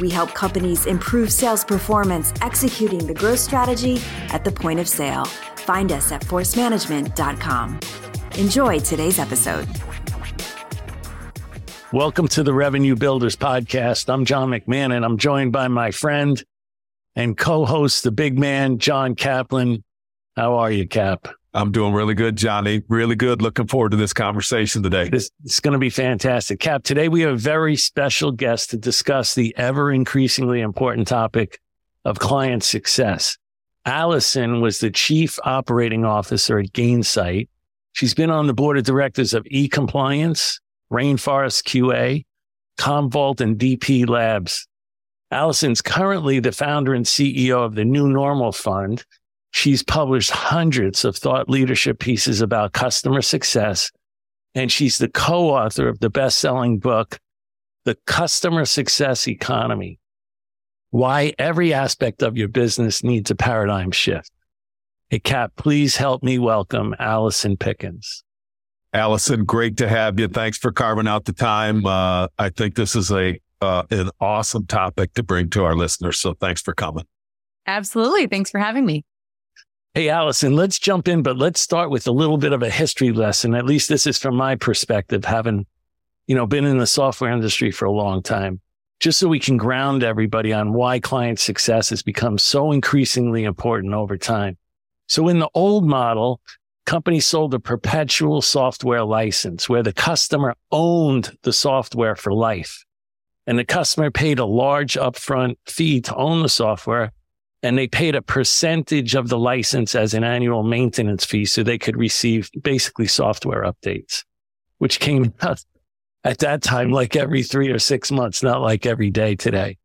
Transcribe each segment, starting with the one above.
we help companies improve sales performance executing the growth strategy at the point of sale. Find us at forcemanagement.com. Enjoy today's episode. Welcome to the Revenue Builders Podcast. I'm John McMahon, and I'm joined by my friend and co host, the big man, John Kaplan. How are you, Cap? I'm doing really good, Johnny. Really good. Looking forward to this conversation today. This is going to be fantastic. Cap, today we have a very special guest to discuss the ever increasingly important topic of client success. Allison was the chief operating officer at Gainsight. She's been on the board of directors of eCompliance, Rainforest QA, Commvault, and DP Labs. Allison's currently the founder and CEO of the New Normal Fund, She's published hundreds of thought leadership pieces about customer success, and she's the co author of the best selling book, The Customer Success Economy Why Every Aspect of Your Business Needs a Paradigm Shift. Hey, Cap, please help me welcome Allison Pickens. Allison, great to have you. Thanks for carving out the time. Uh, I think this is a uh, an awesome topic to bring to our listeners. So thanks for coming. Absolutely. Thanks for having me. Hey, Allison, let's jump in, but let's start with a little bit of a history lesson. At least this is from my perspective, having, you know, been in the software industry for a long time, just so we can ground everybody on why client success has become so increasingly important over time. So in the old model, companies sold a perpetual software license where the customer owned the software for life. And the customer paid a large upfront fee to own the software and they paid a percentage of the license as an annual maintenance fee so they could receive basically software updates, which came out at that time like every three or six months, not like every day today.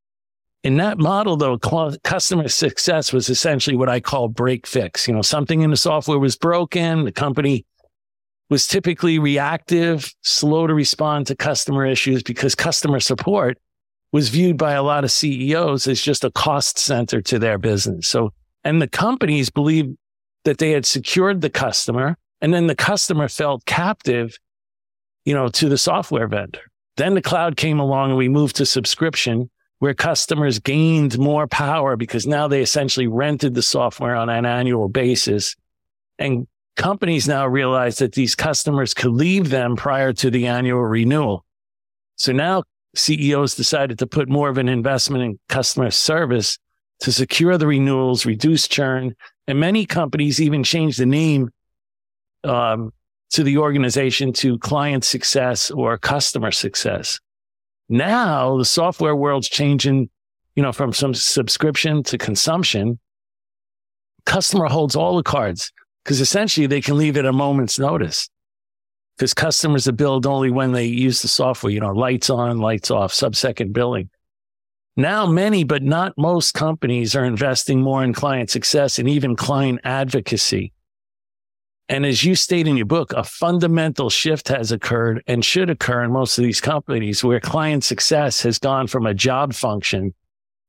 In that model, though, customer success was essentially what I call break fix. You know, something in the software was broken. The company was typically reactive, slow to respond to customer issues because customer support was viewed by a lot of CEOs as just a cost center to their business. So, and the companies believed that they had secured the customer and then the customer felt captive, you know, to the software vendor. Then the cloud came along and we moved to subscription where customers gained more power because now they essentially rented the software on an annual basis. And companies now realize that these customers could leave them prior to the annual renewal. So now CEOs decided to put more of an investment in customer service to secure the renewals, reduce churn, and many companies even changed the name um, to the organization to client success or customer success. Now the software world's changing, you know, from some subscription to consumption. Customer holds all the cards because essentially they can leave at a moment's notice because customers are billed only when they use the software, you know, lights on, lights off, sub-second billing. Now, many, but not most companies are investing more in client success and even client advocacy. And as you state in your book, a fundamental shift has occurred and should occur in most of these companies where client success has gone from a job function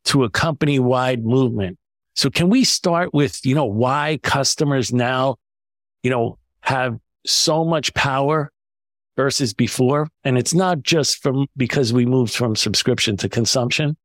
to a company wide movement. So can we start with, you know, why customers now, you know, have so much power versus before. And it's not just from because we moved from subscription to consumption.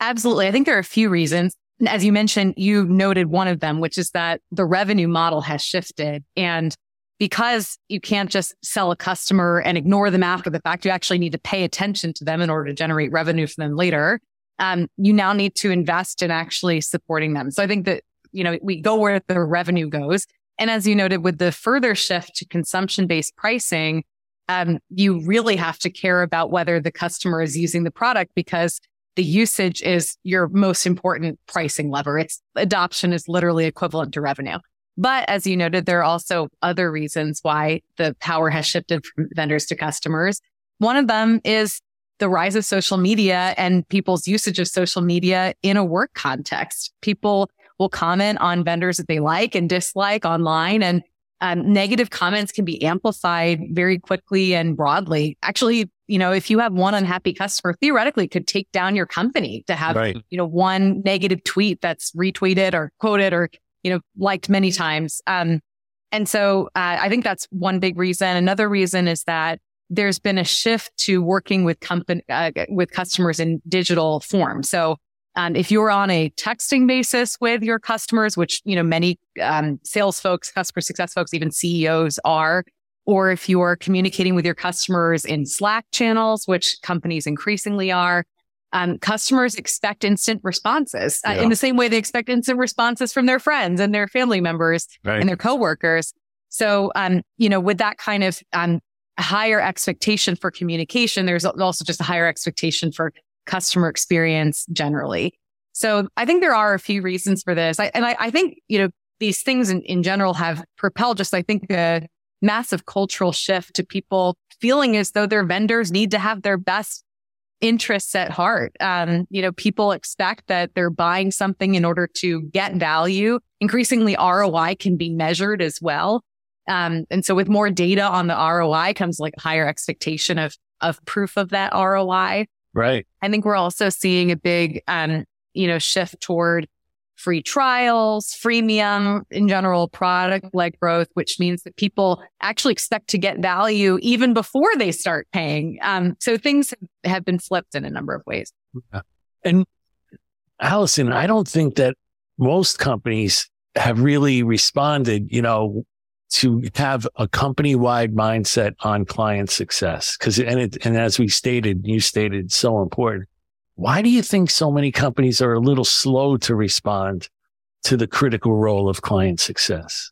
Absolutely. I think there are a few reasons. As you mentioned, you noted one of them, which is that the revenue model has shifted. And because you can't just sell a customer and ignore them after the fact, you actually need to pay attention to them in order to generate revenue for them later. Um, you now need to invest in actually supporting them. So I think that, you know, we go where the revenue goes. And as you noted, with the further shift to consumption based pricing, um, you really have to care about whether the customer is using the product because the usage is your most important pricing lever. It's adoption is literally equivalent to revenue. But as you noted, there are also other reasons why the power has shifted from vendors to customers. One of them is the rise of social media and people's usage of social media in a work context. People will comment on vendors that they like and dislike online. And um, negative comments can be amplified very quickly and broadly. Actually, you know, if you have one unhappy customer, theoretically could take down your company to have, right. you know, one negative tweet that's retweeted or quoted or, you know, liked many times. Um, and so uh, I think that's one big reason. Another reason is that there's been a shift to working with company, uh, with customers in digital form. So um, if you're on a texting basis with your customers, which, you know, many um, sales folks, customer success folks, even CEOs are, or if you're communicating with your customers in Slack channels, which companies increasingly are, um, customers expect instant responses uh, in the same way they expect instant responses from their friends and their family members right. and their coworkers. So, um, you know, with that kind of um, higher expectation for communication, there's also just a higher expectation for customer experience generally. So I think there are a few reasons for this. I, and I, I, think, you know, these things in, in general have propelled just, I think, a massive cultural shift to people feeling as though their vendors need to have their best interests at heart. Um, you know, people expect that they're buying something in order to get value. Increasingly, ROI can be measured as well. Um, and so with more data on the ROI comes like higher expectation of, of proof of that ROI. Right. I think we're also seeing a big, um, you know, shift toward free trials, freemium in general, product led growth, which means that people actually expect to get value even before they start paying. Um, so things have been flipped in a number of ways. And Allison, I don't think that most companies have really responded, you know, to have a company wide mindset on client success. Cause, and it, and as we stated, you stated so important. Why do you think so many companies are a little slow to respond to the critical role of client success?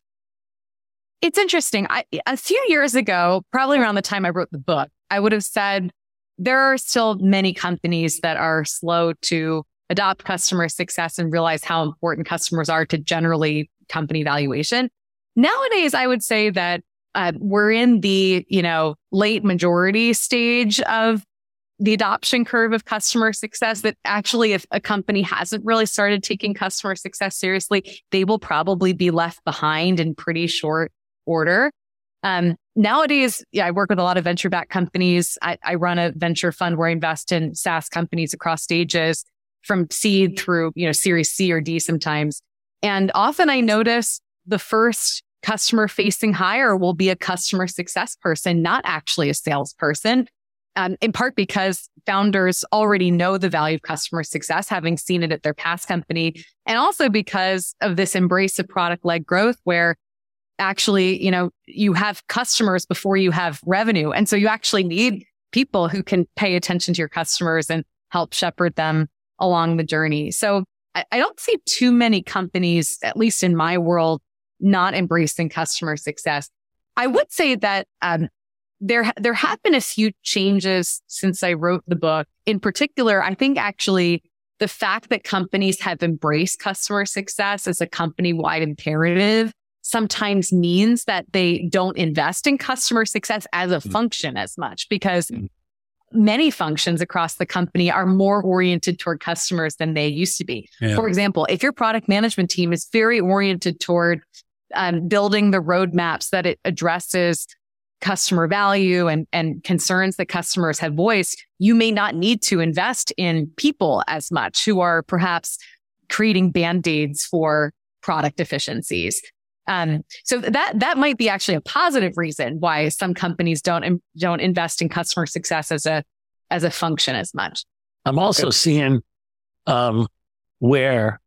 It's interesting. I, a few years ago, probably around the time I wrote the book, I would have said there are still many companies that are slow to adopt customer success and realize how important customers are to generally company valuation. Nowadays, I would say that uh, we're in the, you know, late majority stage of the adoption curve of customer success that actually if a company hasn't really started taking customer success seriously, they will probably be left behind in pretty short order. Um, nowadays, yeah, I work with a lot of venture backed companies. I, I run a venture fund where I invest in SaaS companies across stages from seed through, you know, series C or D sometimes. And often I notice the first customer facing hire will be a customer success person, not actually a salesperson. Um, in part because founders already know the value of customer success, having seen it at their past company. And also because of this embrace of product led growth where actually, you know, you have customers before you have revenue. And so you actually need people who can pay attention to your customers and help shepherd them along the journey. So I, I don't see too many companies, at least in my world, not embracing customer success. I would say that um, there there have been a few changes since I wrote the book. In particular, I think actually the fact that companies have embraced customer success as a company wide imperative sometimes means that they don't invest in customer success as a mm. function as much because mm. many functions across the company are more oriented toward customers than they used to be. Yeah. For example, if your product management team is very oriented toward um, building the roadmaps that it addresses customer value and, and concerns that customers have voiced, you may not need to invest in people as much who are perhaps creating band-aids for product efficiencies. Um, so that that might be actually a positive reason why some companies don't don't invest in customer success as a as a function as much. I'm also seeing um, where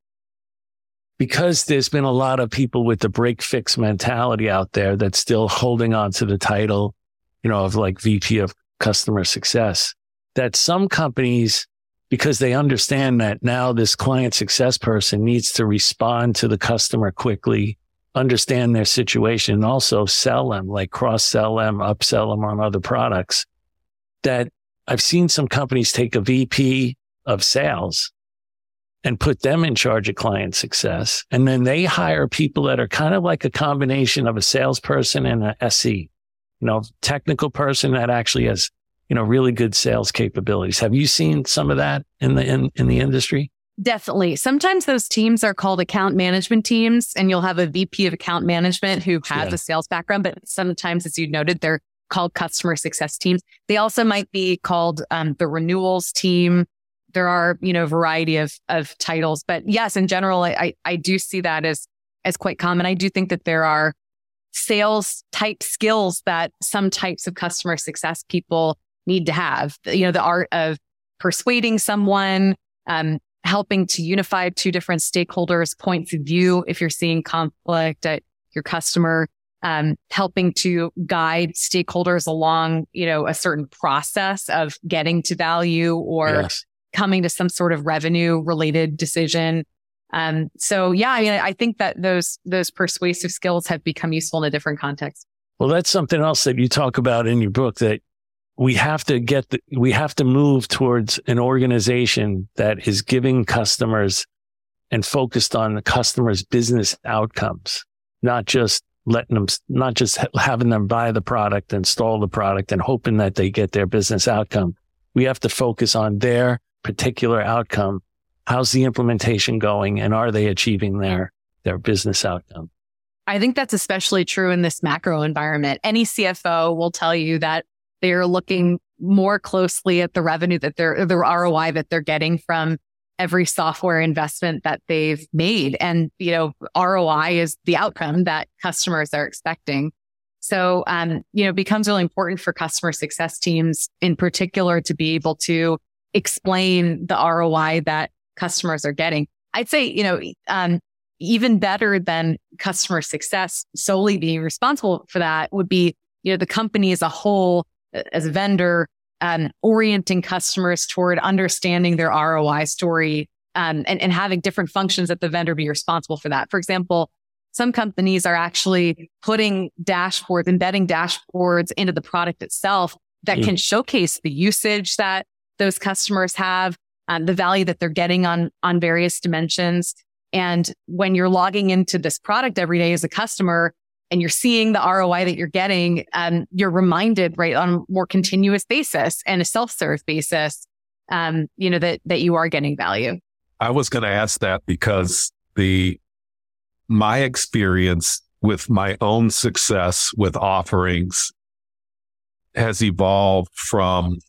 because there's been a lot of people with the break fix mentality out there that's still holding on to the title, you know, of like VP of customer success, that some companies, because they understand that now this client success person needs to respond to the customer quickly, understand their situation, and also sell them, like cross sell them, upsell them on other products. That I've seen some companies take a VP of sales and put them in charge of client success. And then they hire people that are kind of like a combination of a salesperson and a SE, you know, technical person that actually has, you know, really good sales capabilities. Have you seen some of that in the, in, in the industry? Definitely. Sometimes those teams are called account management teams and you'll have a VP of account management who has yeah. a sales background, but sometimes, as you noted, they're called customer success teams. They also might be called um, the renewals team. There are, you know, a variety of, of titles, but yes, in general, I, I do see that as, as quite common. I do think that there are sales type skills that some types of customer success people need to have. You know, the art of persuading someone, um, helping to unify two different stakeholders' points of view if you're seeing conflict at your customer, um, helping to guide stakeholders along, you know, a certain process of getting to value or yes. Coming to some sort of revenue related decision. Um, so yeah, I mean, I think that those, those persuasive skills have become useful in a different context. Well, that's something else that you talk about in your book that we have to get the, we have to move towards an organization that is giving customers and focused on the customer's business outcomes, not just letting them, not just having them buy the product, install the product and hoping that they get their business outcome. We have to focus on their particular outcome. How's the implementation going and are they achieving their, their business outcome? I think that's especially true in this macro environment. Any CFO will tell you that they're looking more closely at the revenue that they're, the ROI that they're getting from every software investment that they've made. And, you know, ROI is the outcome that customers are expecting. So, um, you know, becomes really important for customer success teams in particular to be able to explain the ROI that customers are getting. I'd say, you know, um, even better than customer success solely being responsible for that would be, you know, the company as a whole as a vendor, um, orienting customers toward understanding their ROI story um, and, and having different functions that the vendor be responsible for that. For example, some companies are actually putting dashboards, embedding dashboards into the product itself that mm. can showcase the usage that those customers have, um, the value that they're getting on, on various dimensions. And when you're logging into this product every day as a customer, and you're seeing the ROI that you're getting, um, you're reminded, right, on a more continuous basis and a self-serve basis, um, you know, that, that you are getting value. I was going to ask that because the, my experience with my own success with offerings has evolved from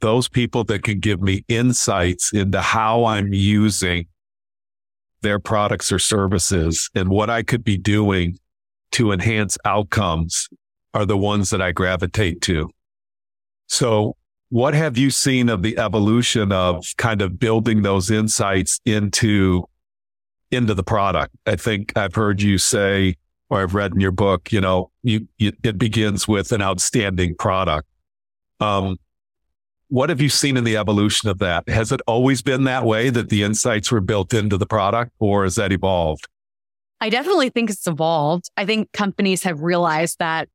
those people that can give me insights into how I'm using their products or services and what I could be doing to enhance outcomes are the ones that I gravitate to. So what have you seen of the evolution of kind of building those insights into, into the product? I think I've heard you say, or I've read in your book, you know, you, you it begins with an outstanding product. Um, what have you seen in the evolution of that? Has it always been that way that the insights were built into the product or has that evolved? I definitely think it's evolved. I think companies have realized that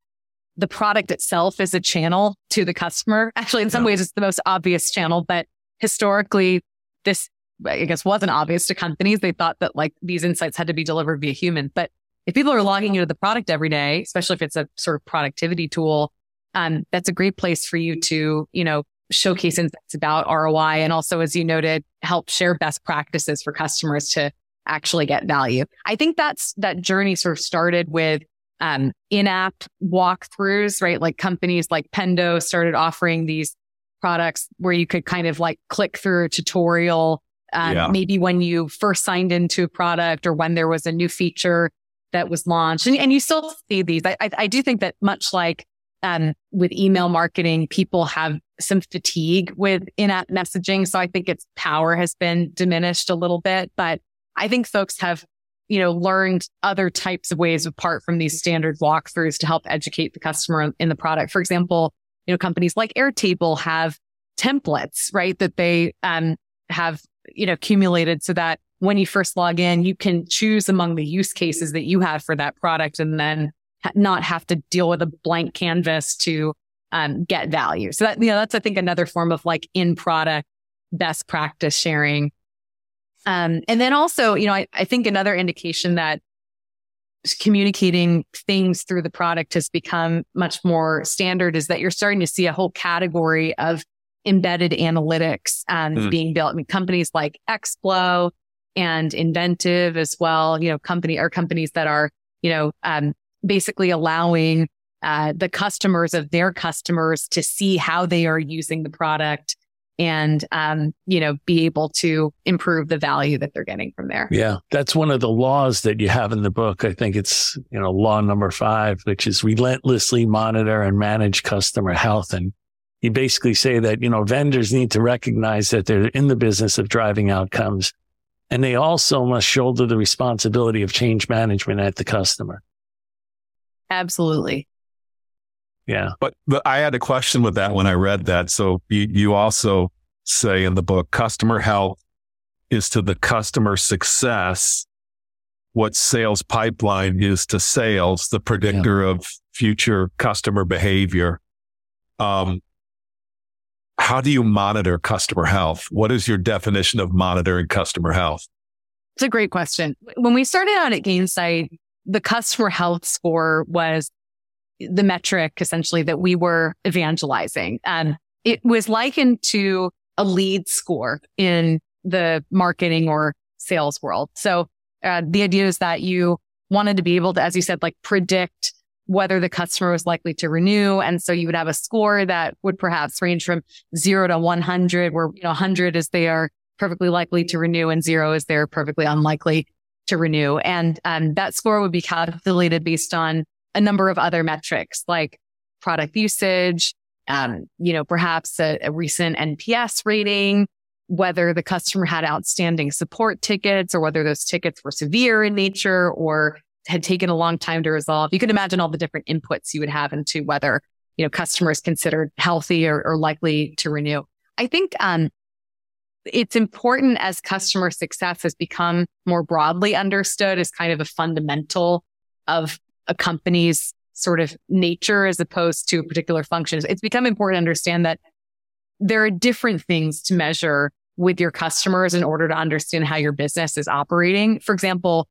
the product itself is a channel to the customer. Actually, in some yeah. ways, it's the most obvious channel, but historically, this, I guess, wasn't obvious to companies. They thought that like these insights had to be delivered via human. But if people are logging into the product every day, especially if it's a sort of productivity tool, um, that's a great place for you to, you know, showcase insights about ROI. And also, as you noted, help share best practices for customers to actually get value. I think that's that journey sort of started with um, in-app walkthroughs, right? Like companies like Pendo started offering these products where you could kind of like click through a tutorial. Um, yeah. Maybe when you first signed into a product or when there was a new feature that was launched, and, and you still see these. I, I, I do think that much like um, with email marketing, people have some fatigue with in-app messaging. So I think its power has been diminished a little bit, but I think folks have, you know, learned other types of ways apart from these standard walkthroughs to help educate the customer in the product. For example, you know, companies like Airtable have templates, right? That they, um, have, you know, accumulated so that when you first log in, you can choose among the use cases that you have for that product and then not have to deal with a blank canvas to, um, get value. So that, you know, that's, I think, another form of like in product best practice sharing um, and then also, you know, I, I think another indication that communicating things through the product has become much more standard is that you're starting to see a whole category of embedded analytics um, mm. being built. I mean, companies like Explo and Inventive as well, you know, company or companies that are, you know, um, basically allowing uh, the customers of their customers to see how they are using the product and um, you know be able to improve the value that they're getting from there. Yeah that's one of the laws that you have in the book. I think it's you know law number five which is relentlessly monitor and manage customer health. And you basically say that you know vendors need to recognize that they're in the business of driving outcomes and they also must shoulder the responsibility of change management at the customer absolutely yeah. But, but I had a question with that when I read that. So you, you also say in the book, customer health is to the customer success what sales pipeline is to sales, the predictor yeah. of future customer behavior. Um, how do you monitor customer health? What is your definition of monitoring customer health? It's a great question. When we started out at Gainsight, the customer health score was the metric essentially that we were evangelizing. And it was likened to a lead score in the marketing or sales world. So uh, the idea is that you wanted to be able to, as you said, like predict whether the customer was likely to renew. And so you would have a score that would perhaps range from zero to 100, where, you know, 100 is they are perfectly likely to renew and zero is they're perfectly unlikely to renew. And um, that score would be calculated based on a number of other metrics like product usage, um, you know, perhaps a, a recent NPS rating, whether the customer had outstanding support tickets or whether those tickets were severe in nature or had taken a long time to resolve. You can imagine all the different inputs you would have into whether, you know, customers considered healthy or, or likely to renew. I think, um, it's important as customer success has become more broadly understood as kind of a fundamental of a company's sort of nature as opposed to a particular function. It's become important to understand that there are different things to measure with your customers in order to understand how your business is operating. For example,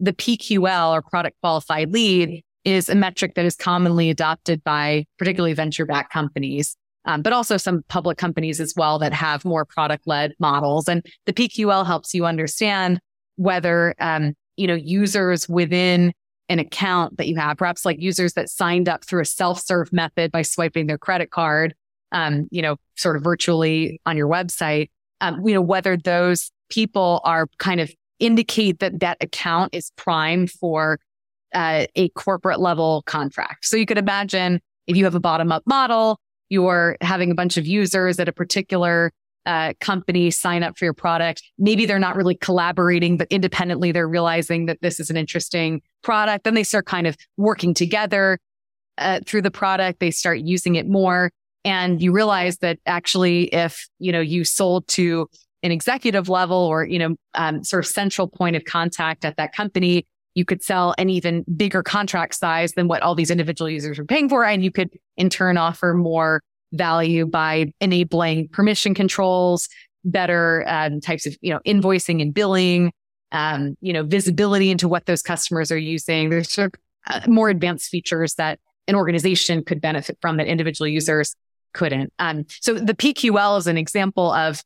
the PQL or product qualified lead is a metric that is commonly adopted by particularly venture backed companies. Um, but also some public companies as well that have more product led models. And the PQL helps you understand whether, um, you know, users within an account that you have, perhaps like users that signed up through a self-serve method by swiping their credit card, um, you know, sort of virtually on your website, um, you know, whether those people are kind of indicate that that account is primed for uh, a corporate level contract. So you could imagine if you have a bottom up model, you're having a bunch of users at a particular uh, company sign up for your product. Maybe they're not really collaborating, but independently they're realizing that this is an interesting product. Then they start kind of working together uh, through the product. They start using it more. And you realize that actually, if, you know, you sold to an executive level or, you know, um, sort of central point of contact at that company, you could sell an even bigger contract size than what all these individual users are paying for. And you could in turn offer more value by enabling permission controls, better um, types of, you know, invoicing and billing, um, you know, visibility into what those customers are using. There's sort of uh, more advanced features that an organization could benefit from that individual users couldn't. Um, so the PQL is an example of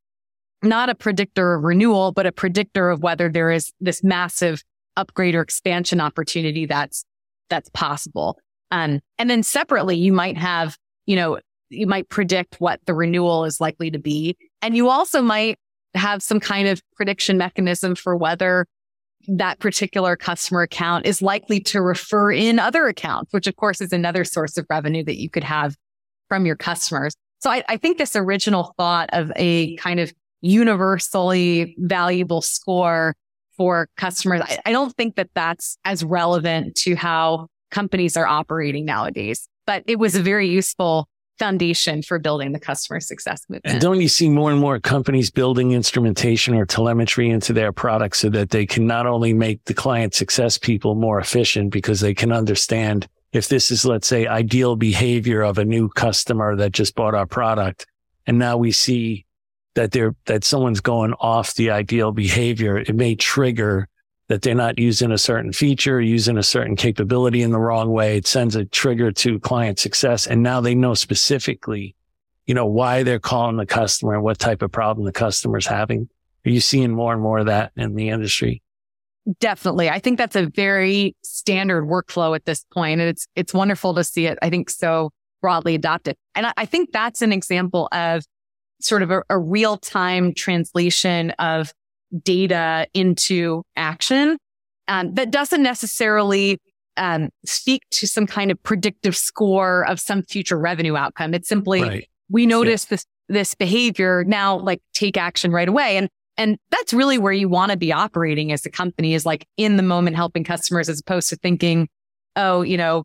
not a predictor of renewal, but a predictor of whether there is this massive upgrade or expansion opportunity that's that's possible. Um, and then separately, you might have, you know, you might predict what the renewal is likely to be. And you also might have some kind of prediction mechanism for whether that particular customer account is likely to refer in other accounts, which of course is another source of revenue that you could have from your customers. So I, I think this original thought of a kind of universally valuable score for customers, I, I don't think that that's as relevant to how companies are operating nowadays, but it was a very useful foundation for building the customer success movement. And don't you see more and more companies building instrumentation or telemetry into their products so that they can not only make the client success people more efficient because they can understand if this is, let's say, ideal behavior of a new customer that just bought our product. And now we see that they're, that someone's going off the ideal behavior. It may trigger that they're not using a certain feature, using a certain capability in the wrong way. It sends a trigger to client success. And now they know specifically, you know, why they're calling the customer and what type of problem the customer's having. Are you seeing more and more of that in the industry? Definitely. I think that's a very standard workflow at this point. And it's, it's wonderful to see it. I think so broadly adopted. And I, I think that's an example of sort of a, a real time translation of data into action um, that doesn't necessarily um, speak to some kind of predictive score of some future revenue outcome. It's simply right. we notice yeah. this this behavior now, like take action right away. And and that's really where you want to be operating as a company is like in the moment helping customers as opposed to thinking, oh, you know,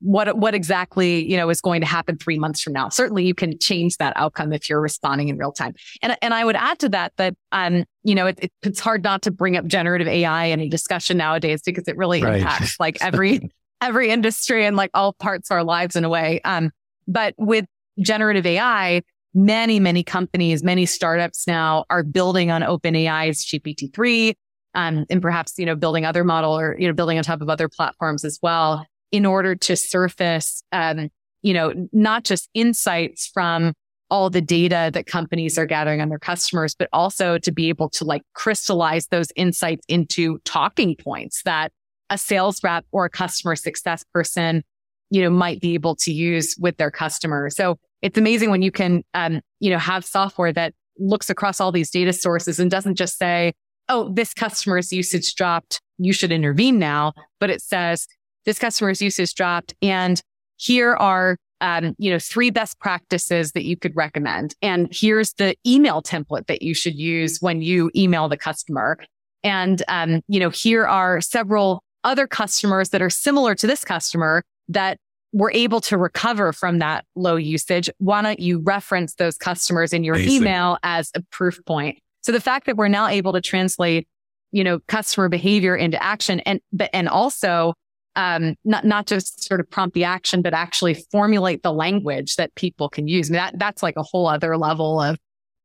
what what exactly you know is going to happen three months from now. Certainly, you can change that outcome if you're responding in real time. And and I would add to that that um you know it, it, it's hard not to bring up generative AI in a discussion nowadays because it really right. impacts like every every industry and like all parts of our lives in a way. Um, but with generative AI, many many companies, many startups now are building on OpenAI's GPT three. Um, and perhaps, you know, building other model or, you know, building on top of other platforms as well in order to surface, um, you know, not just insights from all the data that companies are gathering on their customers, but also to be able to like crystallize those insights into talking points that a sales rep or a customer success person, you know, might be able to use with their customer. So it's amazing when you can, um, you know, have software that looks across all these data sources and doesn't just say, oh, this customer's usage dropped. You should intervene now. But it says, this customer's usage dropped and here are um, you know, three best practices that you could recommend. And here's the email template that you should use when you email the customer. And, um, you know, here are several other customers that are similar to this customer that were able to recover from that low usage. Why don't you reference those customers in your Amazing. email as a proof point? So the fact that we're now able to translate, you know, customer behavior into action and, but, and also um, not not just sort of prompt the action, but actually formulate the language that people can use. I mean, that that's like a whole other level of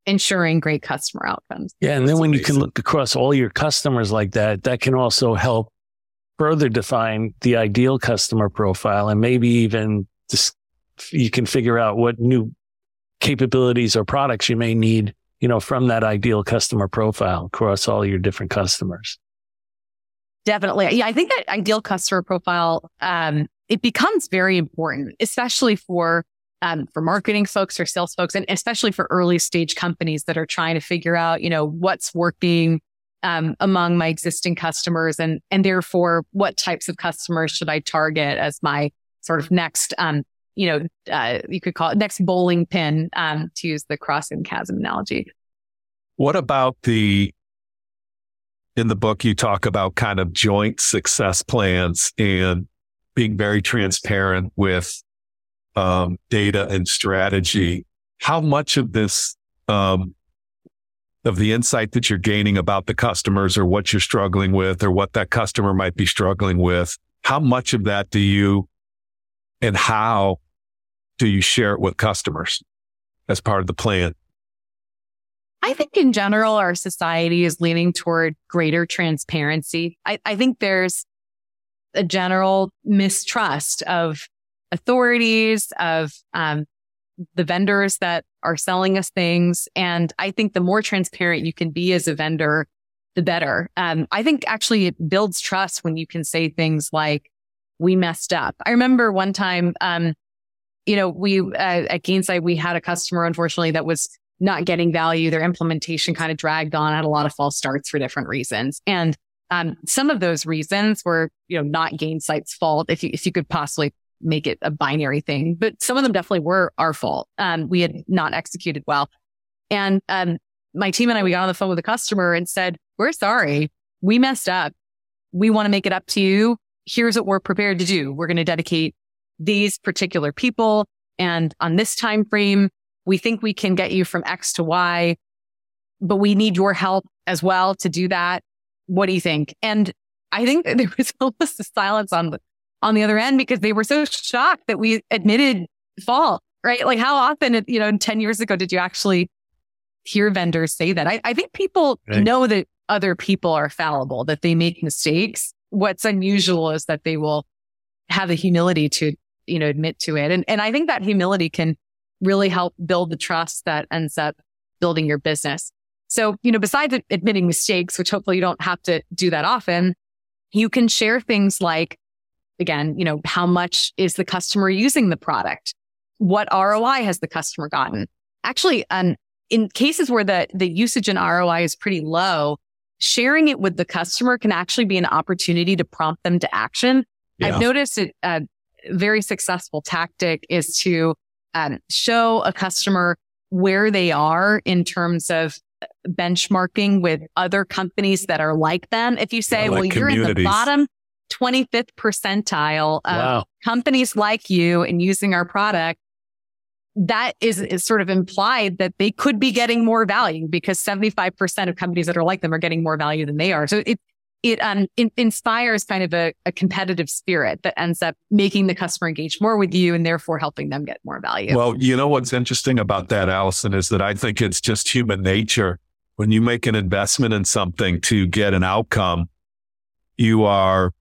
ensuring great customer outcomes. Yeah, and then that's when you can look across all your customers like that, that can also help further define the ideal customer profile, and maybe even just you can figure out what new capabilities or products you may need, you know, from that ideal customer profile across all your different customers. Definitely. Yeah, I think that ideal customer profile, um, it becomes very important, especially for um, for marketing folks or sales folks, and especially for early stage companies that are trying to figure out, you know, what's working um, among my existing customers, and and therefore, what types of customers should I target as my sort of next, um, you know, uh, you could call it next bowling pin, um, to use the crossing chasm analogy. What about the in the book, you talk about kind of joint success plans and being very transparent with um, data and strategy. How much of this, um, of the insight that you're gaining about the customers or what you're struggling with or what that customer might be struggling with, how much of that do you and how do you share it with customers as part of the plan? I think in general, our society is leaning toward greater transparency. I, I think there's a general mistrust of authorities, of um, the vendors that are selling us things. And I think the more transparent you can be as a vendor, the better. Um, I think actually it builds trust when you can say things like, we messed up. I remember one time, um, you know, we uh, at Gainsight, we had a customer, unfortunately, that was not getting value. Their implementation kind of dragged on, had a lot of false starts for different reasons. And um, some of those reasons were, you know, not Gainsight's fault if you, if you could possibly make it a binary thing, but some of them definitely were our fault. Um, we had not executed well. And, um, my team and I, we got on the phone with the customer and said, we're sorry. We messed up. We want to make it up to you. Here's what we're prepared to do. We're going to dedicate these particular people. And on this time frame, we think we can get you from X to Y, but we need your help as well to do that. What do you think? And I think there was almost a silence on the, on the other end because they were so shocked that we admitted fault, right? Like how often, you know, 10 years ago, did you actually hear vendors say that? I, I think people right. know that other people are fallible, that they make mistakes. What's unusual is that they will have the humility to, you know, admit to it. And, and I think that humility can really help build the trust that ends up building your business. So, you know, besides admitting mistakes, which hopefully you don't have to do that often, you can share things like, again, you know, how much is the customer using the product? What ROI has the customer gotten? Actually, um, in cases where the, the usage and ROI is pretty low, sharing it with the customer can actually be an opportunity to prompt them to action. Yeah. I've noticed it, a very successful tactic is to um, show a customer where they are in terms of benchmarking with other companies that are like them. If you say, like well, you're in the bottom 25th percentile of wow. companies like you and using our product, that is, is sort of implied that they could be getting more value because 75% of companies that are like them are getting more value than they are. So it, it, um, in, inspires kind of a, a, competitive spirit that ends up making the customer engage more with you and therefore helping them get more value. Well, you know, what's interesting about that, Allison, is that I think it's just human nature. When you make an investment in something to get an outcome, you are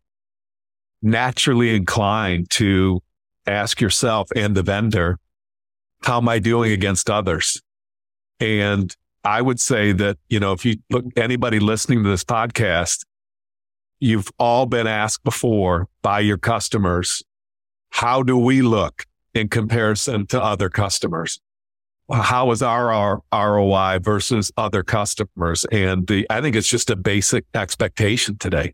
naturally inclined to ask yourself and the vendor, how am I doing against others? And I would say that, you know, if you look anybody listening to this podcast, you've all been asked before by your customers, how do we look in comparison to other customers? How is our ROI versus other customers? And the, I think it's just a basic expectation today.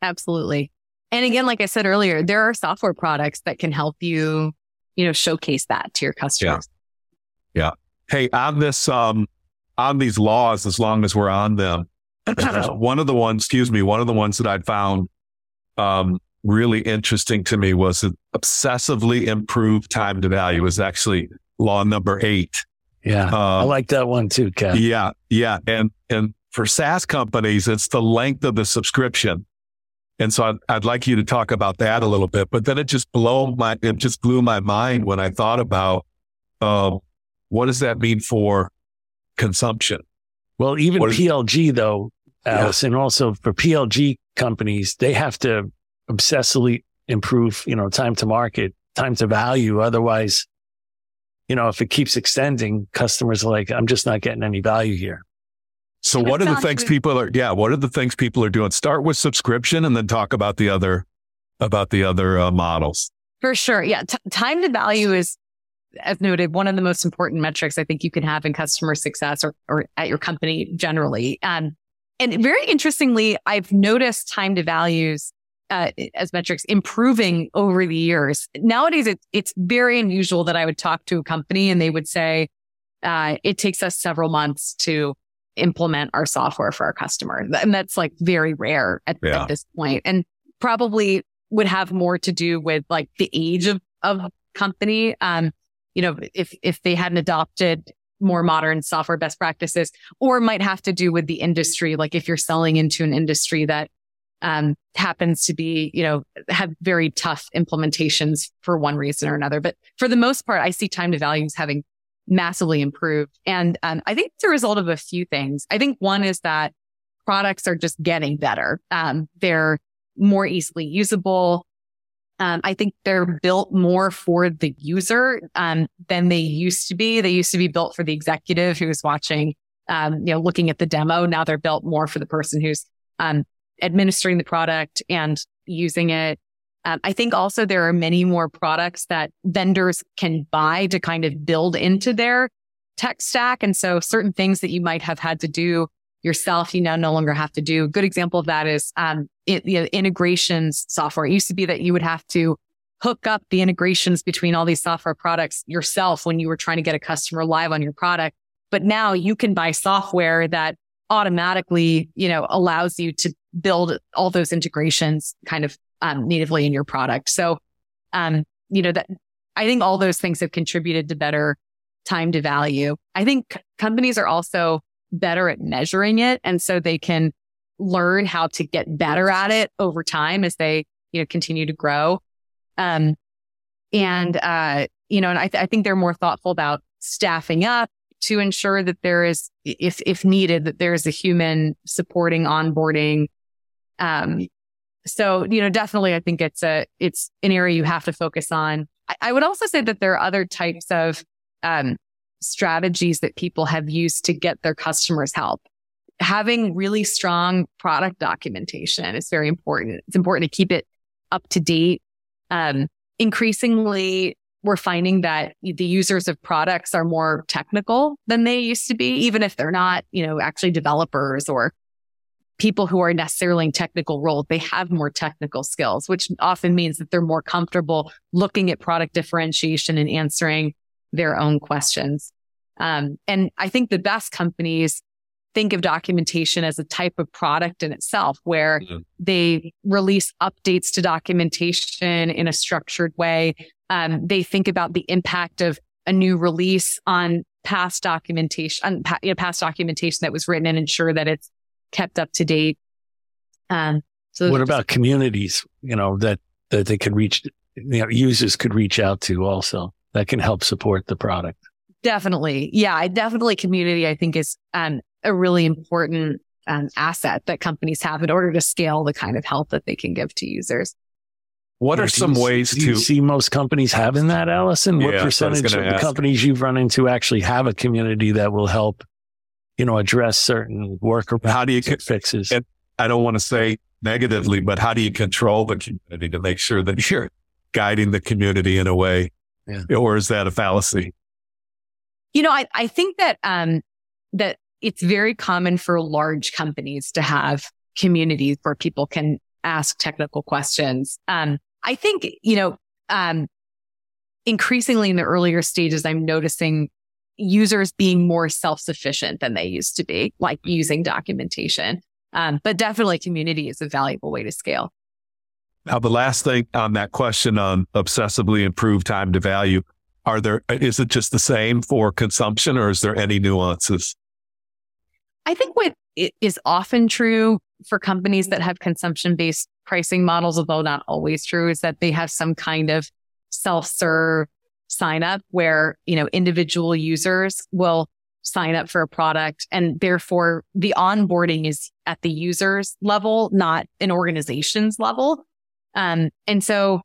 Absolutely. And again, like I said earlier, there are software products that can help you, you know, showcase that to your customers. Yeah. yeah. Hey, on this, um, on these laws, as long as we're on them, one of the ones, excuse me, one of the ones that I'd found, um, really interesting to me was obsessively improved time to value is actually law number eight. Yeah. Um, I like that one too, Kev. Yeah. Yeah. And, and for SaaS companies, it's the length of the subscription. And so I'd, I'd, like you to talk about that a little bit, but then it just blow my, it just blew my mind when I thought about, um, what does that mean for consumption? Well, even PLG though, Alice, yeah. and also for PLG companies, they have to obsessively improve, you know, time to market, time to value. Otherwise, you know, if it keeps extending, customers are like, I'm just not getting any value here. So what are the things people are, yeah, what are the things people are doing? Start with subscription and then talk about the other, about the other uh, models. For sure. Yeah. T- time to value is, as noted, one of the most important metrics I think you can have in customer success or, or at your company generally. Um, and very interestingly, I've noticed time to values uh, as metrics improving over the years. Nowadays, it, it's very unusual that I would talk to a company and they would say, uh, it takes us several months to implement our software for our customer. And that's like very rare at, yeah. at this point and probably would have more to do with like the age of, of company. Um, you know, if, if they hadn't adopted more modern software best practices or might have to do with the industry. Like if you're selling into an industry that um, happens to be, you know, have very tough implementations for one reason or another. But for the most part, I see time to values having massively improved. And um, I think it's a result of a few things. I think one is that products are just getting better. Um, they're more easily usable. Um, I think they're built more for the user um, than they used to be. They used to be built for the executive who's watching, um, you know, looking at the demo. Now they're built more for the person who's um, administering the product and using it. Um, I think also there are many more products that vendors can buy to kind of build into their tech stack. And so certain things that you might have had to do yourself, you now no longer have to do. A good example of that is um, it, the integrations software. It used to be that you would have to hook up the integrations between all these software products yourself when you were trying to get a customer live on your product. But now you can buy software that automatically, you know, allows you to build all those integrations kind of um, natively in your product. So, um, you know, that I think all those things have contributed to better time to value. I think companies are also better at measuring it. And so they can learn how to get better at it over time as they, you know, continue to grow. Um, and, uh, you know, and I, th- I think they're more thoughtful about staffing up to ensure that there is, if, if needed, that there is a human supporting onboarding. Um, so, you know, definitely I think it's a, it's an area you have to focus on. I, I would also say that there are other types of um, strategies that people have used to get their customers help. Having really strong product documentation is very important. It's important to keep it up to date. Um, increasingly, we're finding that the users of products are more technical than they used to be, even if they're not, you know, actually developers or people who are necessarily in technical roles. They have more technical skills, which often means that they're more comfortable looking at product differentiation and answering their own questions. Um, and I think the best companies think of documentation as a type of product in itself where mm-hmm. they release updates to documentation in a structured way. Um, they think about the impact of a new release on past documentation, on pa- you know, past documentation that was written and ensure that it's kept up to date. Um, so what about communities, you know, that, that they could reach, you know, users could reach out to also that can help support the product? Definitely. Yeah. Definitely community, I think is, um, a really important um, asset that companies have in order to scale the kind of help that they can give to users. What are some you, ways to see most companies having that, Allison? What yeah, percentage of the companies you've run into actually have a community that will help, you know, address certain work or how do you get fixes? I don't want to say negatively, but how do you control the community to make sure that you're guiding the community in a way, yeah. or is that a fallacy? You know, I, I think that um, that it's very common for large companies to have communities where people can ask technical questions. Um, I think, you know, um, increasingly in the earlier stages, I'm noticing users being more self-sufficient than they used to be, like using documentation. Um, but definitely community is a valuable way to scale. Now, the last thing on that question on obsessively improved time to value, are there, is it just the same for consumption or is there any nuances? I think what is often true for companies that have consumption based pricing models, although not always true, is that they have some kind of self serve sign up where, you know, individual users will sign up for a product and therefore the onboarding is at the user's level, not an organization's level. Um, and so,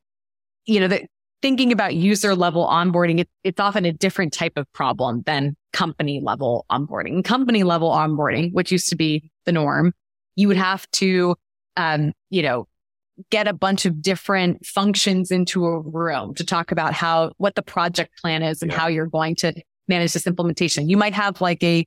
you know, the, thinking about user level onboarding, it, it's often a different type of problem than company level onboarding. Company level onboarding, which used to be the norm, you would have to, um, you know, get a bunch of different functions into a room to talk about how, what the project plan is and yeah. how you're going to manage this implementation. You might have like a,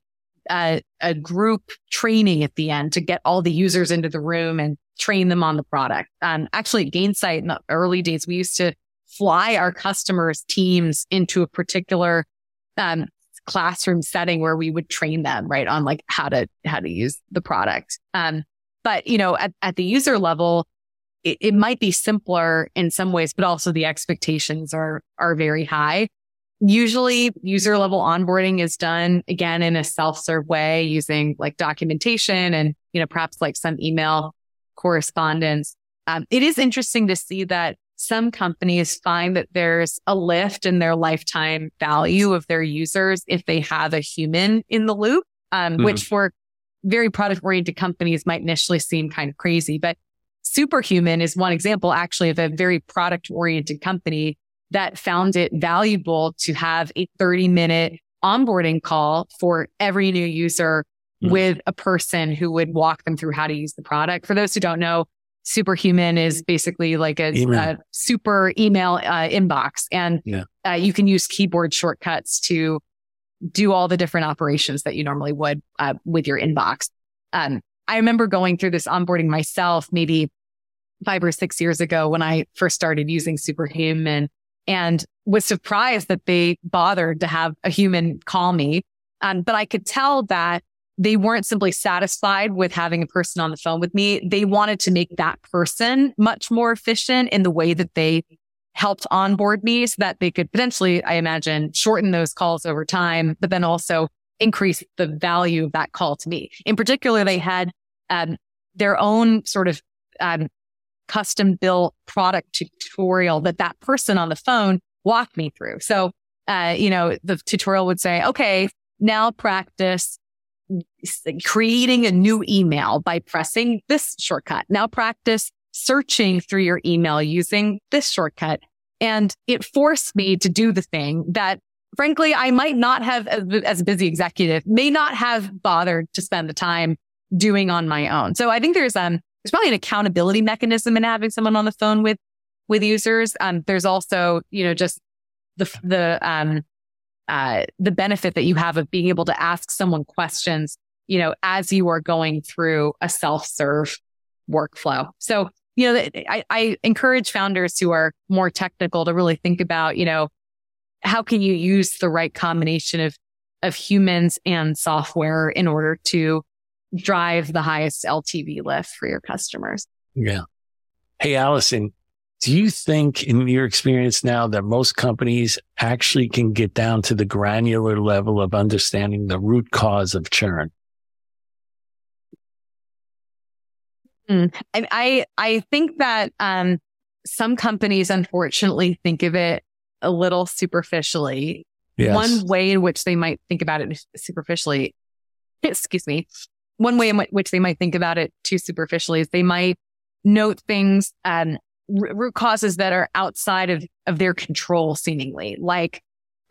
a, a group training at the end to get all the users into the room and train them on the product. Um, actually at Gainsight in the early days, we used to fly our customers teams into a particular um, classroom setting where we would train them right on like how to how to use the product. Um, but you know at, at the user level it, it might be simpler in some ways but also the expectations are are very high. Usually user level onboarding is done again in a self-serve way using like documentation and you know perhaps like some email correspondence um, it is interesting to see that some companies find that there's a lift in their lifetime value of their users if they have a human in the loop, um, mm-hmm. which for very product oriented companies might initially seem kind of crazy. But Superhuman is one example actually of a very product oriented company that found it valuable to have a 30 minute onboarding call for every new user mm-hmm. with a person who would walk them through how to use the product. For those who don't know, Superhuman is basically like a, a super email uh, inbox, and yeah. uh, you can use keyboard shortcuts to do all the different operations that you normally would uh, with your inbox. Um, I remember going through this onboarding myself, maybe five or six years ago when I first started using Superhuman, and was surprised that they bothered to have a human call me. Um, but I could tell that they weren't simply satisfied with having a person on the phone with me. They wanted to make that person much more efficient in the way that they helped onboard me so that they could potentially, I imagine, shorten those calls over time, but then also increase the value of that call to me. In particular, they had um, their own sort of um, custom built product tutorial that that person on the phone walked me through. So, uh, you know, the tutorial would say, okay, now practice creating a new email by pressing this shortcut. Now practice searching through your email using this shortcut. And it forced me to do the thing that frankly, I might not have as a busy executive, may not have bothered to spend the time doing on my own. So I think there's, um, there's probably an accountability mechanism in having someone on the phone with, with users. Um, there's also, you know, just the, the, um, uh, the benefit that you have of being able to ask someone questions, you know, as you are going through a self-serve workflow. So, you know, I, I encourage founders who are more technical to really think about, you know, how can you use the right combination of, of humans and software in order to drive the highest LTV lift for your customers? Yeah. Hey, Allison, do you think in your experience now that most companies actually can get down to the granular level of understanding the root cause of churn? Mm, I, I think that, um, some companies unfortunately think of it a little superficially. Yes. One way in which they might think about it superficially, excuse me, one way in which they might think about it too superficially is they might note things and r- root causes that are outside of, of their control, seemingly like,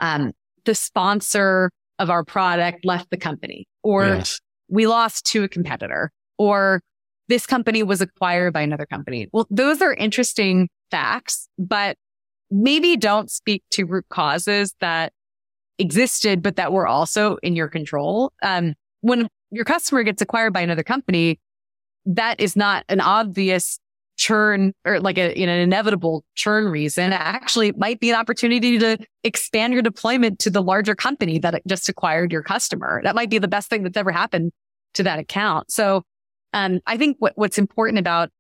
um, the sponsor of our product left the company or yes. we lost to a competitor or this company was acquired by another company. Well, those are interesting facts, but maybe don't speak to root causes that existed, but that were also in your control. Um, when your customer gets acquired by another company, that is not an obvious churn or like a, you know, an inevitable churn reason. Actually, might be an opportunity to expand your deployment to the larger company that just acquired your customer. That might be the best thing that's ever happened to that account. So, um, I think what, what's important about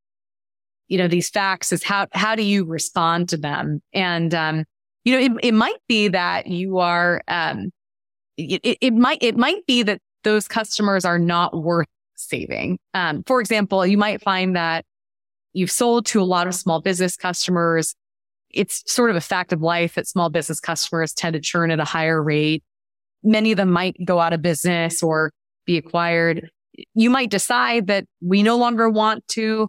you know, these facts is how, how do you respond to them? And, um, you know, it, it might be that you are, um, it, it might, it might be that those customers are not worth saving. Um, for example, you might find that you've sold to a lot of small business customers. It's sort of a fact of life that small business customers tend to churn at a higher rate. Many of them might go out of business or be acquired. You might decide that we no longer want to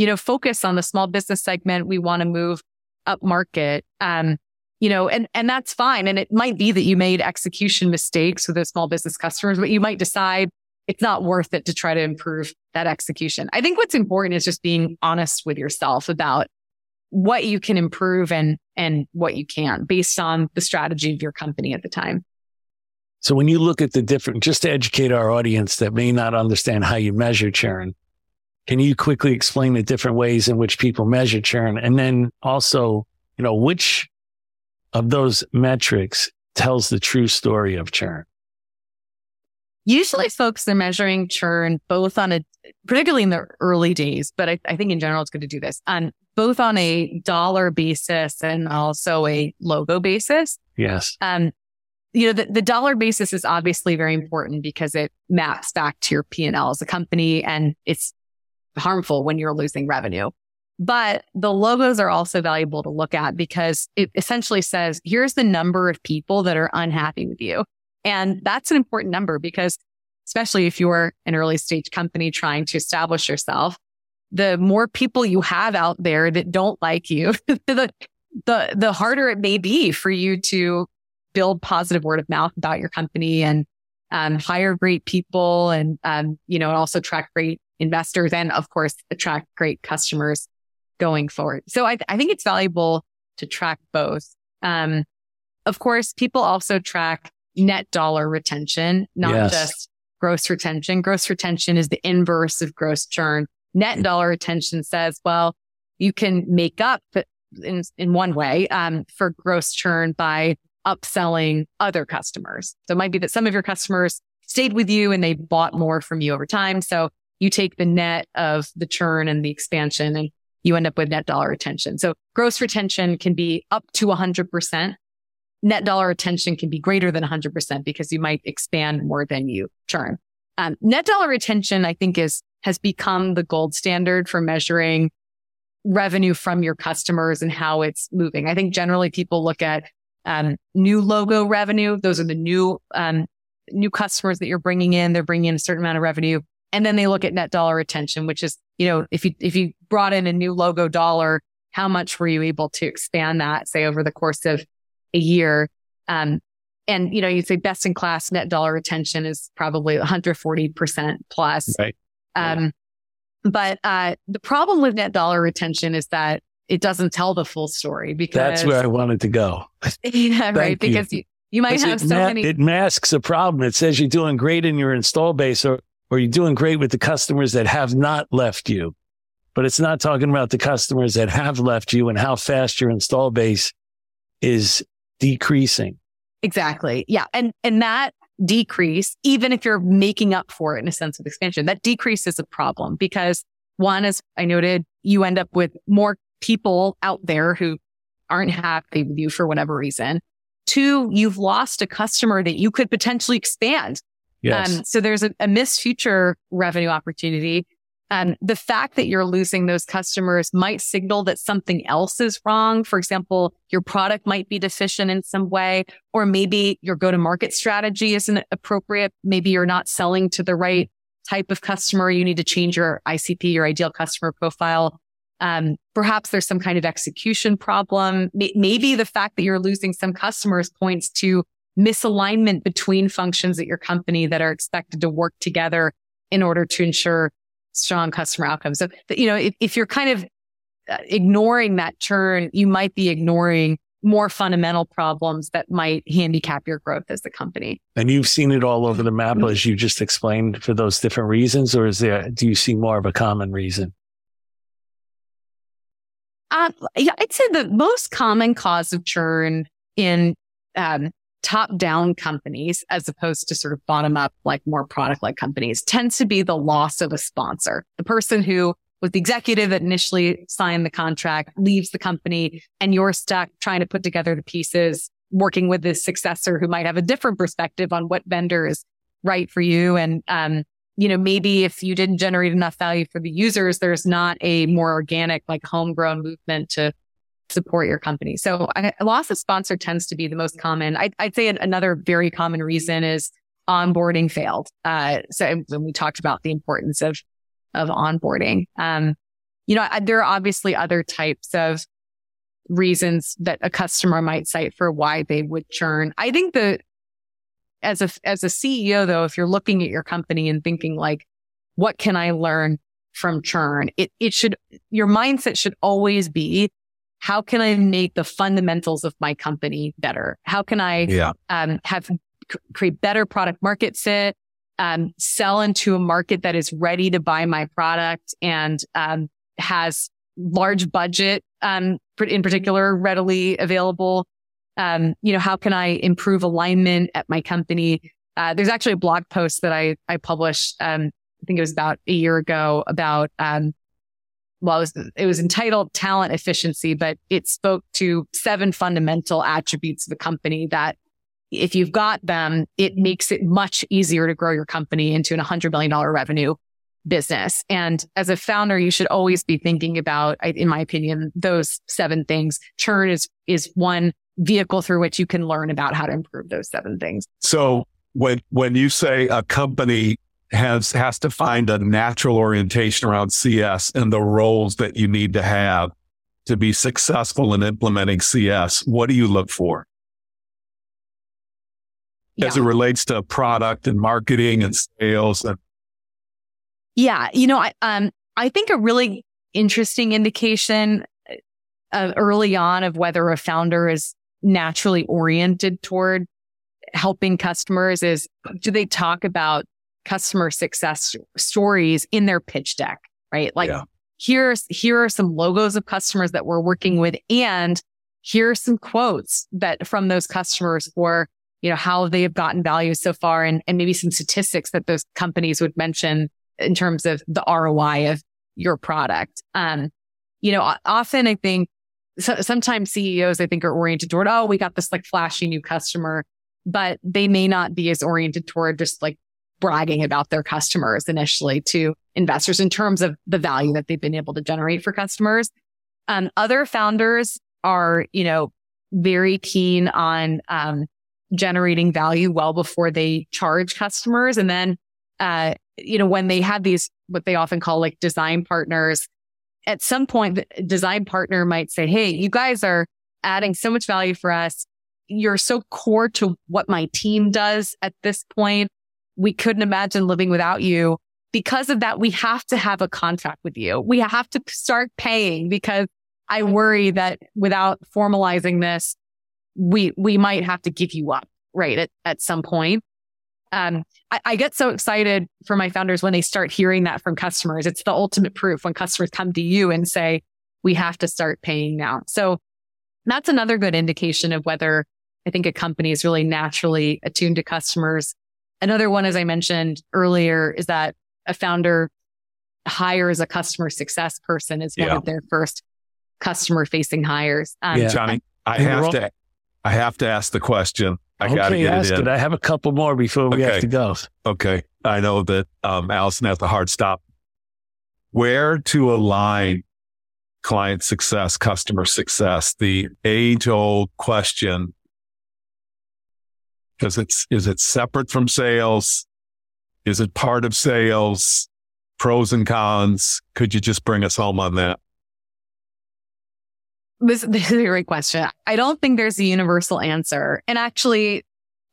you know, focus on the small business segment. We want to move up market. Um, you know, and, and that's fine. And it might be that you made execution mistakes with those small business customers, but you might decide it's not worth it to try to improve that execution. I think what's important is just being honest with yourself about what you can improve and, and what you can based on the strategy of your company at the time. So when you look at the different, just to educate our audience that may not understand how you measure churn, can you quickly explain the different ways in which people measure churn? And then also, you know, which of those metrics tells the true story of churn? Usually folks are measuring churn both on a, particularly in the early days, but I, I think in general it's good to do this on both on a dollar basis and also a logo basis. Yes. Um, you know, the, the dollar basis is obviously very important because it maps back to your P&L as a company and it's harmful when you're losing revenue. But the logos are also valuable to look at because it essentially says, here's the number of people that are unhappy with you. And that's an important number because especially if you're an early stage company trying to establish yourself, the more people you have out there that don't like you, the, the, the harder it may be for you to build positive word of mouth about your company and um, hire great people and, um, you know, and also attract great investors and of course attract great customers going forward. So I, I think it's valuable to track both. Um, of course, people also track net dollar retention, not yes. just gross retention. Gross retention is the inverse of gross churn. Net dollar retention says, well, you can make up in, in one way, um, for gross churn by upselling other customers. So it might be that some of your customers stayed with you and they bought more from you over time. So you take the net of the churn and the expansion and you end up with net dollar retention. So gross retention can be up to 100%. Net dollar retention can be greater than 100% because you might expand more than you churn. Um, net dollar retention, I think is, has become the gold standard for measuring revenue from your customers and how it's moving. I think generally people look at um, new logo revenue. Those are the new um, new customers that you're bringing in. They're bringing in a certain amount of revenue. And then they look at net dollar retention, which is, you know, if you, if you brought in a new logo dollar, how much were you able to expand that, say, over the course of a year? Um, and, you know, you say best in class net dollar retention is probably 140% plus. Right. Um, but, uh, the problem with net dollar retention is that it doesn't tell the full story because That's where I wanted to go. yeah, right. you. Because you, you might have so ma- many. it masks a problem. It says you're doing great in your install base or, or you're doing great with the customers that have not left you. But it's not talking about the customers that have left you and how fast your install base is decreasing. Exactly. Yeah. And, and that decrease, even if you're making up for it in a sense of expansion, that decrease is a problem because one, as I noted, you end up with more people out there who aren't happy with you for whatever reason. Two, you've lost a customer that you could potentially expand. Yes. Um, so there's a, a missed future revenue opportunity. And the fact that you're losing those customers might signal that something else is wrong. For example, your product might be deficient in some way, or maybe your go to market strategy isn't appropriate. Maybe you're not selling to the right type of customer. You need to change your ICP, your ideal customer profile. Um, perhaps there's some kind of execution problem. Maybe the fact that you're losing some customers points to misalignment between functions at your company that are expected to work together in order to ensure strong customer outcomes. So, you know, if, if you're kind of uh, ignoring that churn, you might be ignoring more fundamental problems that might handicap your growth as a company. And you've seen it all over the map as you just explained for those different reasons, or is there, do you see more of a common reason? Um, I'd say the most common cause of churn in um, top down companies, as opposed to sort of bottom up, like more product like companies, tends to be the loss of a sponsor. The person who was the executive that initially signed the contract leaves the company and you're stuck trying to put together the pieces, working with the successor who might have a different perspective on what vendor is right for you. And, um, you know, maybe if you didn't generate enough value for the users, there's not a more organic, like homegrown movement to support your company. So I, loss of sponsor tends to be the most common. I, would say another very common reason is onboarding failed. Uh, so when we talked about the importance of, of onboarding, um, you know, there are obviously other types of reasons that a customer might cite for why they would churn. I think the, as a, as a CEO though, if you're looking at your company and thinking like, what can I learn from churn? It, it should, your mindset should always be, how can I make the fundamentals of my company better? How can I Yeah. um, have create better product market fit, um, sell into a market that is ready to buy my product and um, has large budget, um, in particular, readily available. Um, you know, how can I improve alignment at my company? Uh, there's actually a blog post that I I published. Um, I think it was about a year ago about um, well, it was, it was entitled talent efficiency, but it spoke to seven fundamental attributes of a company that if you've got them, it makes it much easier to grow your company into an $100 million revenue business. And as a founder, you should always be thinking about, in my opinion, those seven things. Churn is, is one vehicle through which you can learn about how to improve those seven things. So when when you say a company has has to find a natural orientation around CS and the roles that you need to have to be successful in implementing CS, what do you look for as it relates to product and marketing and sales? And Yeah. You know, I, um, I think a really interesting indication uh, early on of whether a founder is naturally oriented toward helping customers is do they talk about customer success stories in their pitch deck, right? Like Yeah. here's, here are some logos of customers that we're working with and here are some quotes that from those customers for, you know, how they have gotten value so far and, and maybe some statistics that those companies would mention in terms of the ROI of your product. Um, you know, often I think so, sometimes CEOs I think are oriented toward, oh, we got this like flashy new customer, but they may not be as oriented toward just like bragging about their customers initially to investors in terms of the value that they've been able to generate for customers. Um, other founders are, you know, very keen on, um, generating value well before they charge customers. And then, uh, you know, when they have these, what they often call like design partners, at some point, the design partner might say, Hey, you guys are adding so much value for us. You're so core to what my team does at this point. We couldn't imagine living without you. Because of that, we have to have a contract with you. We have to start paying because I worry that without formalizing this, we, we might have to give you up, right? At, at some point. Um, I, I, get so excited for my founders when they start hearing that from customers. It's the ultimate proof when customers come to you and say, we have to start paying now. So that's another good indication of whether I think a company is really naturally attuned to customers. Another one, as I mentioned earlier, is that a founder hires a customer success person as one yeah. of their first customer facing hires. Um, yeah. Johnny, I have to, I have to ask the question. I okay, got to get it in. I have a couple more before we okay. have to go. Okay. I know that um, Allison has a hard stop. Where to align client success, customer success, the age old question. Because it's, is it separate from sales? Is it part of sales? Pros and cons? Could you just bring us home on that? This, this is a great question. I don't think there's a universal answer. And actually,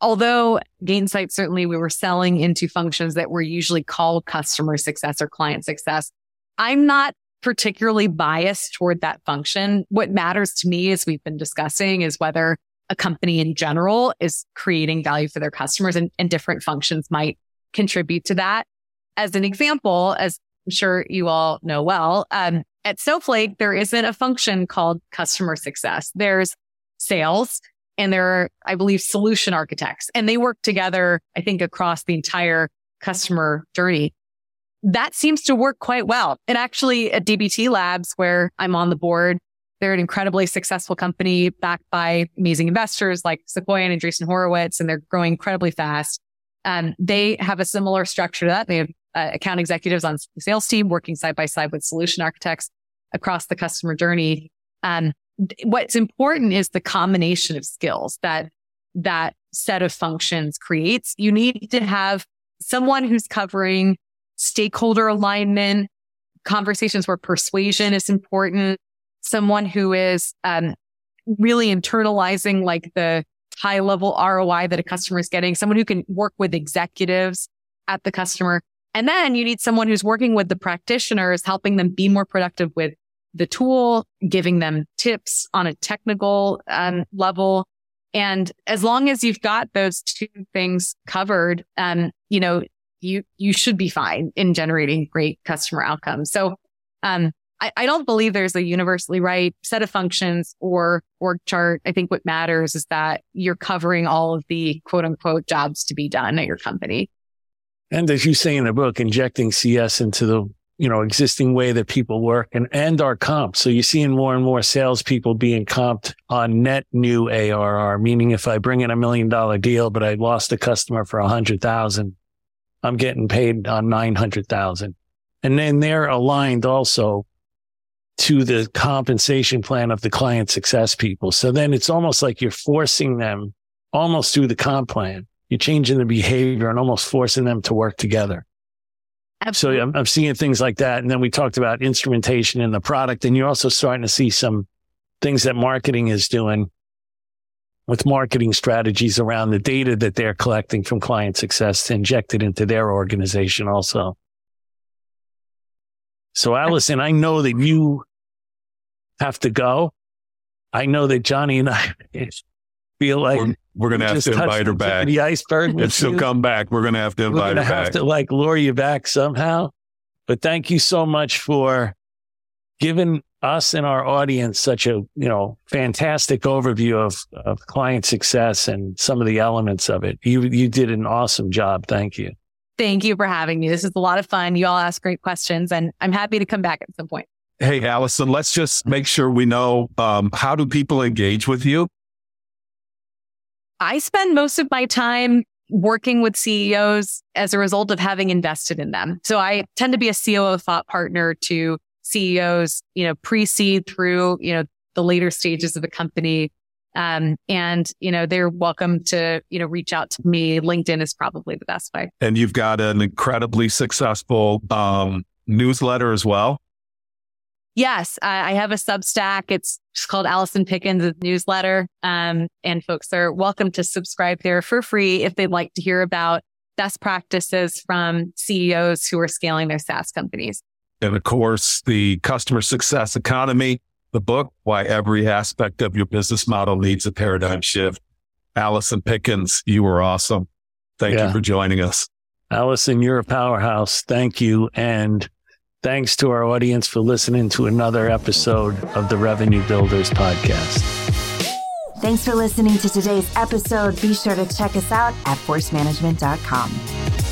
although Gainsight certainly we were selling into functions that were usually called customer success or client success, I'm not particularly biased toward that function. What matters to me, as we've been discussing, is whether a company in general is creating value for their customers and, and different functions might contribute to that. As an example, as I'm sure you all know well, um, at Snowflake, there isn't a function called customer success. There's sales and there are, I believe, solution architects and they work together, I think, across the entire customer journey. That seems to work quite well. And actually at DBT Labs, where I'm on the board, they're an incredibly successful company backed by amazing investors like Sequoia and Andreessen Horowitz, and they're growing incredibly fast. Um, they have a similar structure to that. They have uh, account executives on the sales team working side by side with solution architects across the customer journey. Um, what's important is the combination of skills that that set of functions creates. You need to have someone who's covering stakeholder alignment, conversations where persuasion is important, someone who is um, really internalizing like the high level ROI that a customer is getting, someone who can work with executives at the customer. And then you need someone who's working with the practitioners, helping them be more productive with the tool, giving them tips on a technical um, level. And as long as you've got those two things covered, um, you know, you, you should be fine in generating great customer outcomes. So, um, I, I don't believe there's a universally right set of functions or org chart. I think what matters is that you're covering all of the quote unquote jobs to be done at your company. And as you say in the book, injecting CS into the you know existing way that people work and and our comp. So you're seeing more and more salespeople being comped on net new ARR, meaning if I bring in a million dollar deal, but I lost a customer for a hundred thousand, I'm getting paid on nine hundred thousand, and then they're aligned also to the compensation plan of the client success people. So then it's almost like you're forcing them almost through the comp plan you're changing the behavior and almost forcing them to work together. Absolutely. So I'm, I'm seeing things like that. And then we talked about instrumentation in the product. And you're also starting to see some things that marketing is doing with marketing strategies around the data that they're collecting from client success to inject it into their organization also. So Allison, I know that you have to go. I know that Johnny and I feel like we're, we're going to have to invite her back. The iceberg. If she'll come back, we're going to have to invite we're her have to like lure you back somehow. But thank you so much for giving us and our audience such a you know fantastic overview of, of client success and some of the elements of it. You you did an awesome job. Thank you. Thank you for having me. This is a lot of fun. You all ask great questions, and I'm happy to come back at some point. Hey, Allison, let's just make sure we know um, how do people engage with you? I spend most of my time working with CEOs as a result of having invested in them. So I tend to be a COO thought partner to CEOs, you know, pre-seed through, you know, the later stages of the company. Um, and, you know, they're welcome to, you know, reach out to me. LinkedIn is probably the best way. And you've got an incredibly successful, um, newsletter as well. Yes, I, I have a Substack. It's just called Allison Pickens newsletter. Um, and folks are welcome to subscribe there for free if they'd like to hear about best practices from CEOs who are scaling their SaaS companies. And of course, the customer success economy, the book, Why Every Aspect of Your Business Model Needs a Paradigm Shift. Allison Pickens, you were awesome. Thank yeah. you for joining us. Allison, you're a powerhouse. Thank you. And thanks to our audience for listening to another episode of the Revenue Builders Podcast. Thanks for listening to today's episode. Be sure to check us out at forcemanagement.com.